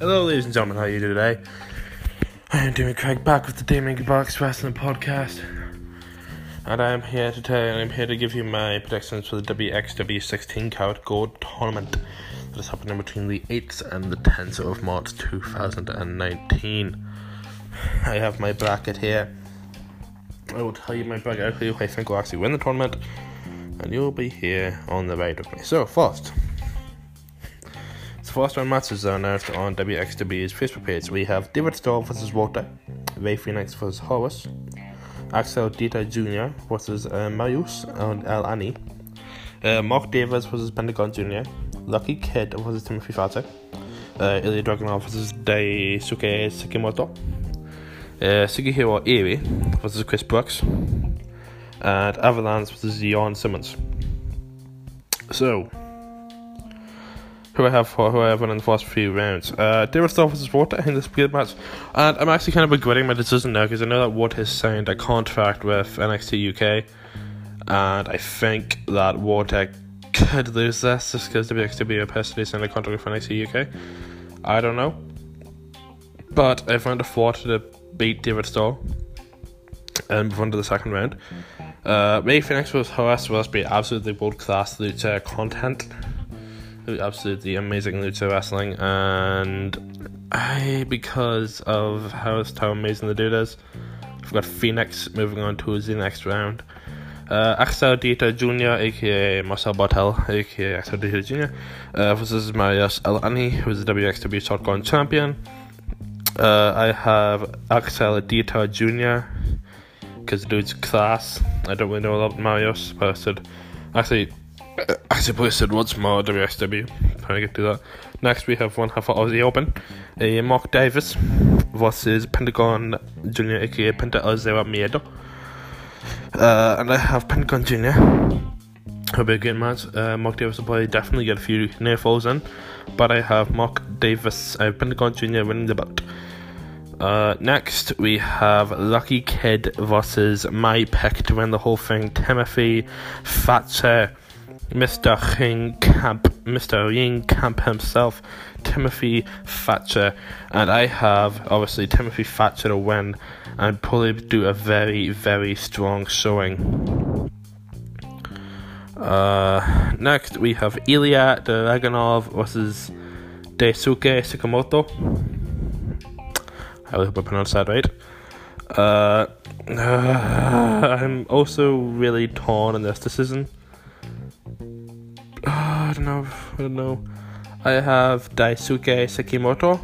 Hello, ladies and gentlemen, how are you today? I am Damien Craig back with the Damien Box Wrestling Podcast. And I am here today, and I'm here to give you my predictions for the WXW 16 Carat Gold Tournament that is happening between the 8th and the 10th of March 2019. I have my bracket here. I will tell you my bracket who I think will actually win the tournament, and you'll be here on the right with me. So, first, the first round matches are announced on WXW's Facebook page. We have David Starr versus Walter, Rey Fenix versus Horus, Axel Dieter Jr. versus uh, Marius Al-Ani, uh, Mark Davis versus Pentagon Jr., Lucky Kid versus Timothy Thatcher, uh, Ilya Dragunov versus Daisuke Sekimoto, uh, Sugihiro Irie versus Chris Brooks, and Avalanche versus Jurn Simmons. So, who I have for who I have won in the first few rounds. Uh, David Starr versus Walter. I think this good match, and I'm actually kind of regretting my decision now because I know that Walter has signed a contract with NXT UK, and I think that Walter could lose this just because WXW personally signed a contract with NXT UK. I don't know, but I found a Walter to beat David Starr and move on to the second round. Uh, Rey Fenix was Horus will be absolutely world class lucha content absolutely amazing lucha wrestling, and I because of how how amazing the dude is, I've got Fenix moving on to the next round. Uh, Axel Dieter Jr., aka Marcel Barthel, aka Axel Dieter Jr., uh, versus Marius Al-Ani, who's the WXW Shotgun Champion. Uh, I have Axel Dieter Jr., because the dude's class. I don't really know a lot about Marius, but I said, actually, I suppose I said once more WSW. Trying to get to that. Next, we have one half of Aussie Open. Uh, Mark Davis versus Pentagon Jr., aka Penta El Zero Miedo. Uh, and I have Pentagon Jr. It'll be a good match. Uh, Mark Davis will probably definitely get a few near falls in. But I have Mark Davis, uh, Pentagon Jr. winning the bout. Uh, next, we have Lucky Kid versus my pick to win the whole thing, Timothy Thatcher. Mr. Ringkampf, Mr. Ringkampf himself, Timothy Thatcher, and I have obviously Timothy Thatcher to win and probably do a very, very strong showing. Uh, next we have Ilya Dragunov versus Daisuke Sekimoto. I hope I pronounced that right. Uh, uh, I'm also really torn in this decision. I don't know. I don't know. I have Daisuke Sekimoto.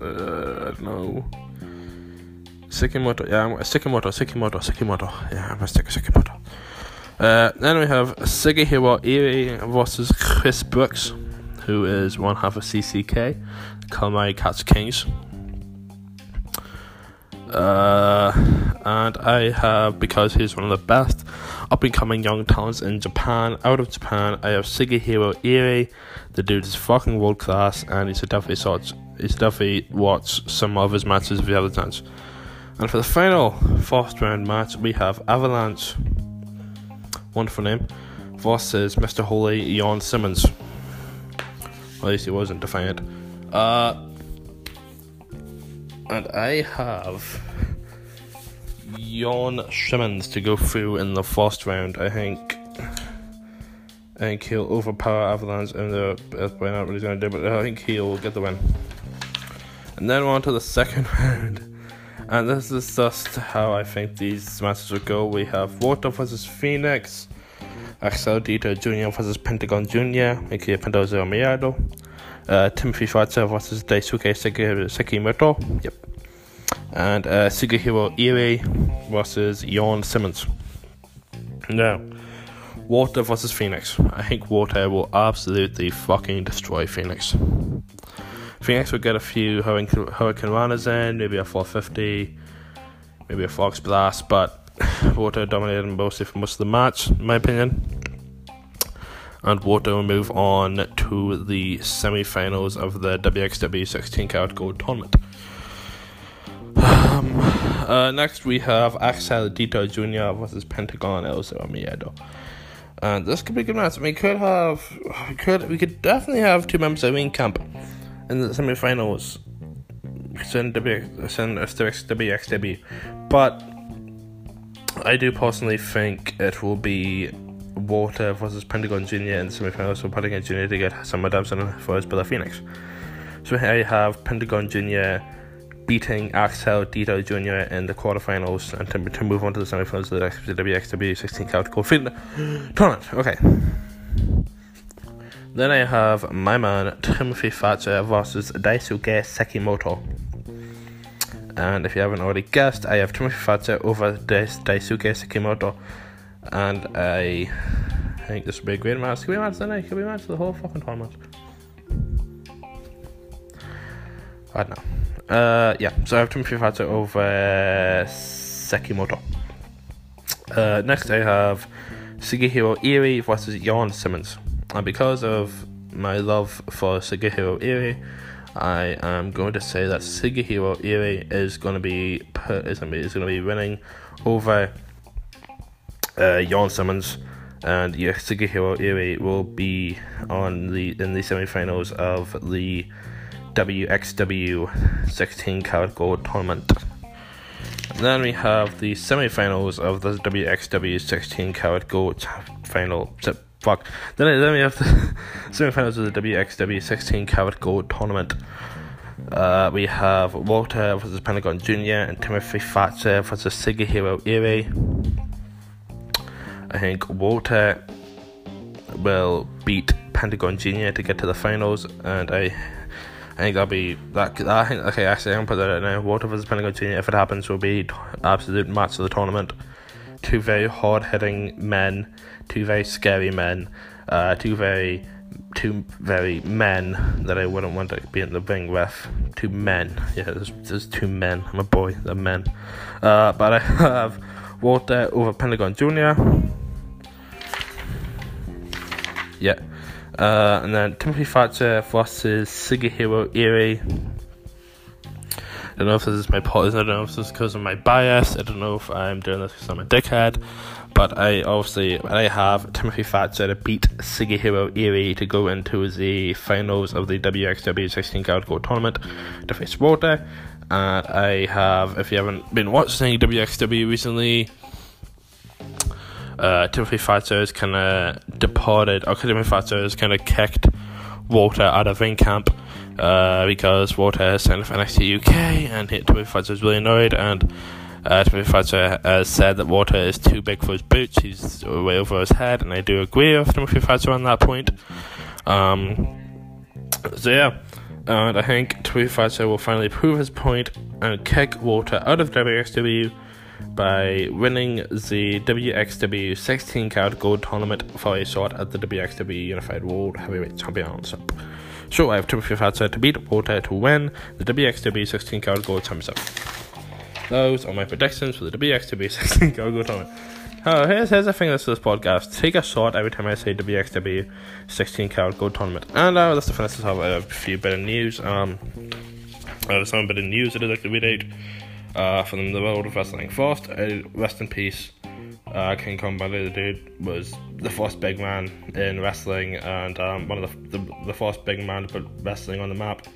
Uh, I don't know. Sekimoto. Yeah, I'm, Sekimoto. Sekimoto. Sekimoto. Yeah, I'm gonna stick with Sekimoto. Uh, then we have Sugihiro Irie versus Chris Brooks, who is one half of CCK, Calamari Catch Kings. Uh, and I have because he's one of the best up and coming young talents in Japan. Out of Japan, I have Sugihiro Irie. The dude is fucking world class, and he's definitely watch. He's definitely watch some of his matches if you have the chance. And for the final first round match, we have Avalanche, wonderful name, versus Mr. Holy Jurn Simmons. At least he wasn't defiant. Uh, and I have Jurn Simmons to go through in the first round. I think. I think he'll overpower Avalanche in the. That's probably not what he's to do, but I think he'll get the win. And then on to the second round. And this is just how I think these matches will go. We have Walter versus Fenix, Axel Dieter Jr. versus Pentagon Jr., aka Penta El Zero Miedo, uh, Timothy Schwarzer versus Daisuke Sekimoto. Yep and uh, Sugihiro Irie versus Jurn Simmons. Now, Walter versus Fenix. I think Walter will absolutely fucking destroy Fenix. Fenix will get a few Hurricane, hurricanranas in, maybe a 450, maybe a Fox Blast, but Walter dominated mostly for most of the match, in my opinion. And Walter will move on to the semi finals of the WXW 16 Carat Gold Tournament. Um, uh, next we have Axel Dieter Jr. versus Pentagon El Zero Miedo. And this could be a good match. We could have, we could, we could definitely have two members of Ringkampf in the semi-finals. Send WXW, but I do personally think it will be Walter versus Pentagon Jr. in the semi-finals for Pentagon Jr. to get some redemption for his Bella Fenix. So here you have Pentagon Jr. beating Axel Dieter Jr. in the quarterfinals and to, to move on to the semifinals of the WXW 16 Count Gold tournament. Okay. Then I have my man Timothy Thatcher versus Daisuke Sekimoto. And if you haven't already guessed, I have Timothy Thatcher over Daisuke Sekimoto. And I think this will be a great match. Could be a match tonight. Could be a match the whole fucking tournament. I don't know. Uh, yeah, so I have Timothy Thatcher over uh, Sekimoto. Uh, next, I have Sugihiro Irie versus Jurn Simmons. And because of my love for Sugihiro Irie, I am going to say that Sugihiro Irie is going to be is going to be, is going to be winning over uh, Jurn Simmons, and yeah, Sugihiro Irie will be on the in the semi-finals of the WXW 16 Carat Gold Tournament. Then we have the semi-finals of the WXW 16 Carat Gold Final. Fuck. Then, then we have the semi-finals of the WXW 16 Carat Gold Tournament. Uh, we have Walter versus Pentagon Jr. and Timothy Thatcher versus Sugihiro Irie. I think Walter will beat Pentagon Jr. to get to the finals, and I I think that'll be that. I think okay. Actually, I'm gonna put that out now. Walter versus Pentagon Junior. If it happens, will be absolute match of the tournament. Two very hard hitting men, two very scary men, uh, two very two very men that I wouldn't want to be in the ring with. Two men. Yeah, there's, there's two men. I'm a boy. They're men. Uh, but I have Walter over Pentagon Junior. Yeah. Uh, and then Timothy Thatcher versus Sugihiro Irie. I don't know if this is my policy. I don't know if this is because of my bias. I don't know if I'm doing this because I'm a dickhead. But I obviously I have Timothy Thatcher to beat Sugihiro Irie to go into the finals of the WXW 16 Carat Gold tournament to face Walter. And I have, if you haven't been watching WXW recently, uh, Timothy has kind of departed, or Timothy has kind of kicked Walter out of Ringkampf uh, because Walter has signed for NXT UK and hit Timothy is really annoyed and uh, Timothy Thatcher has said that Walter is too big for his boots, he's way over his head, and I do agree with Timothy Thatcher on that point. Um, so yeah, and I think Timothy Thatcher will finally prove his point and kick Walter out of WXW by winning the WXW 16 Carat Gold Tournament for a shot at the WXW Unified World Heavyweight Championship. So I have Timothy Thatcher to beat Walter to win the WXW 16 Carat Gold Championship. Those are my predictions for the WXW 16 Carat Gold Tournament. Oh, here's, here's the thing that's this podcast. Take a shot every time I say WXW 16 Carat Gold Tournament. And uh, that's the finish. Have a few bit of news. Um, uh, some bit of news that I'd like read out uh, from the world of wrestling. First, uh, rest in peace. Uh, King Kong Bundy, the dude, was the first big man in wrestling and um, one of the, the, the first big man to put wrestling on the map.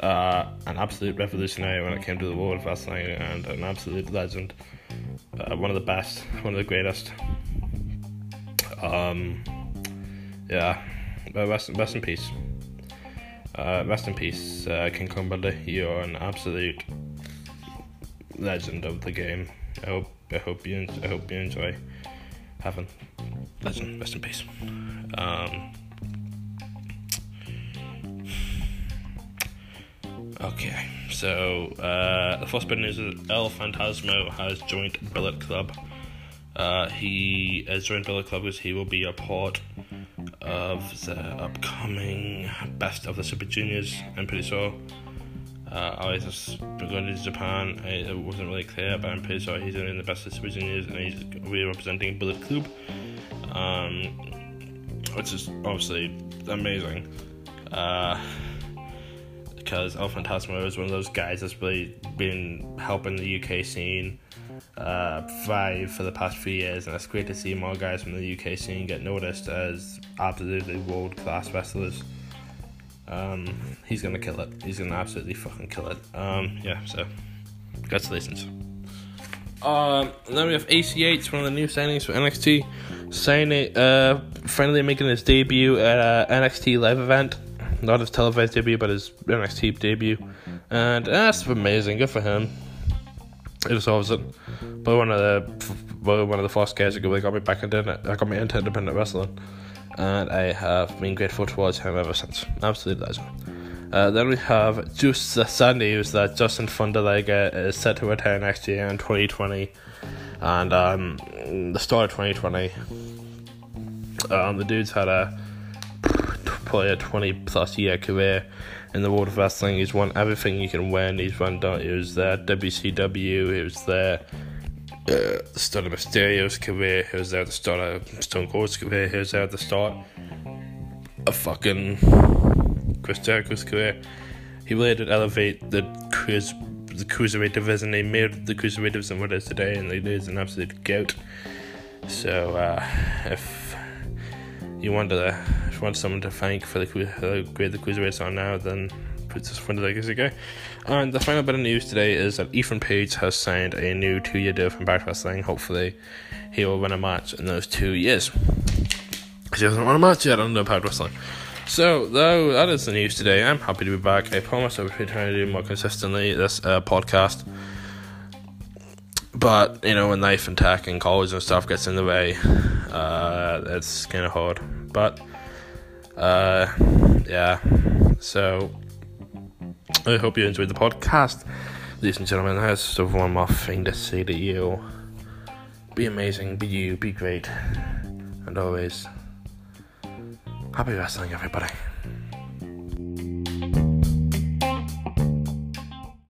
Uh, an absolute revolutionary when it came to the world of wrestling and an absolute legend. Uh, one of the best, one of the greatest. Um, yeah, rest, rest in peace. Uh, rest in peace, uh, King Kong Bundy. You're an absolute legend of the game. I hope I hope you I hope you enjoy having legend. Rest in peace. Um, okay, so uh, the first bit news is El Phantasmo has joined Bullet Club. Uh, he has joined Bullet Club because he will be a part of the upcoming Best of the Super Juniors. I'm pretty sure. Uh, was just going to Japan. It wasn't really clear, but I'm pretty sure he's in the best of Super Juniors and he's really representing Bullet Club, um, which is obviously amazing. Uh, because El Phantasmo is one of those guys that's really been helping the UK scene uh, five for the past few years, and it's great to see more guys from the UK scene get noticed as absolutely world class wrestlers. Um, he's gonna kill it. He's gonna absolutely fucking kill it. Um, yeah, so congratulations. Um, then we have ACH, one of the new signings for NXT, signing, uh, finally making his debut at a NXT live event. Not his televised debut, but his NXT debut, and that's amazing. Good for him. It was it. But one of the, one of the first guys that got me back into. I got me into independent wrestling, and I have been grateful towards him ever since. Absolutely legend. Uh, then we have just the sad news that Jushin Thunder Liger is set to retire next year in 2020, and um, the start of 2020. Um, the dude's had a probably a 20 plus year career in the world of wrestling. He's won everything you can win. He's won. He was there WCW. He was there. Uh, start of Mysterio's career. He was there at the start of Stone Cold's career. He was there at the start of fucking Chris Jericho's career. He really did elevate the cruise, the cruiserweight division. He made the cruiserweight division what it is today, and he is an absolute goat. So uh, if you want to, if you want someone to thank for the how great the cruiserweights are now, then this one like this guy. And the final bit of news today is that Ethan Page has signed a new two-year deal from Impact Wrestling. Hopefully, he will win a match in those two years. He hasn't won a match yet on Impact Wrestling. So, though that is the news today, I'm happy to be back. I promise I'll be trying to do more consistently this uh, podcast. But, you know, when life and tech and college and stuff gets in the way, uh, it's kind of hard. But, uh, yeah. So, I hope you enjoyed the podcast. Ladies and gentlemen, that's the one more thing to say to you. Be amazing, be you, be great. And always, Happy wrestling, everybody.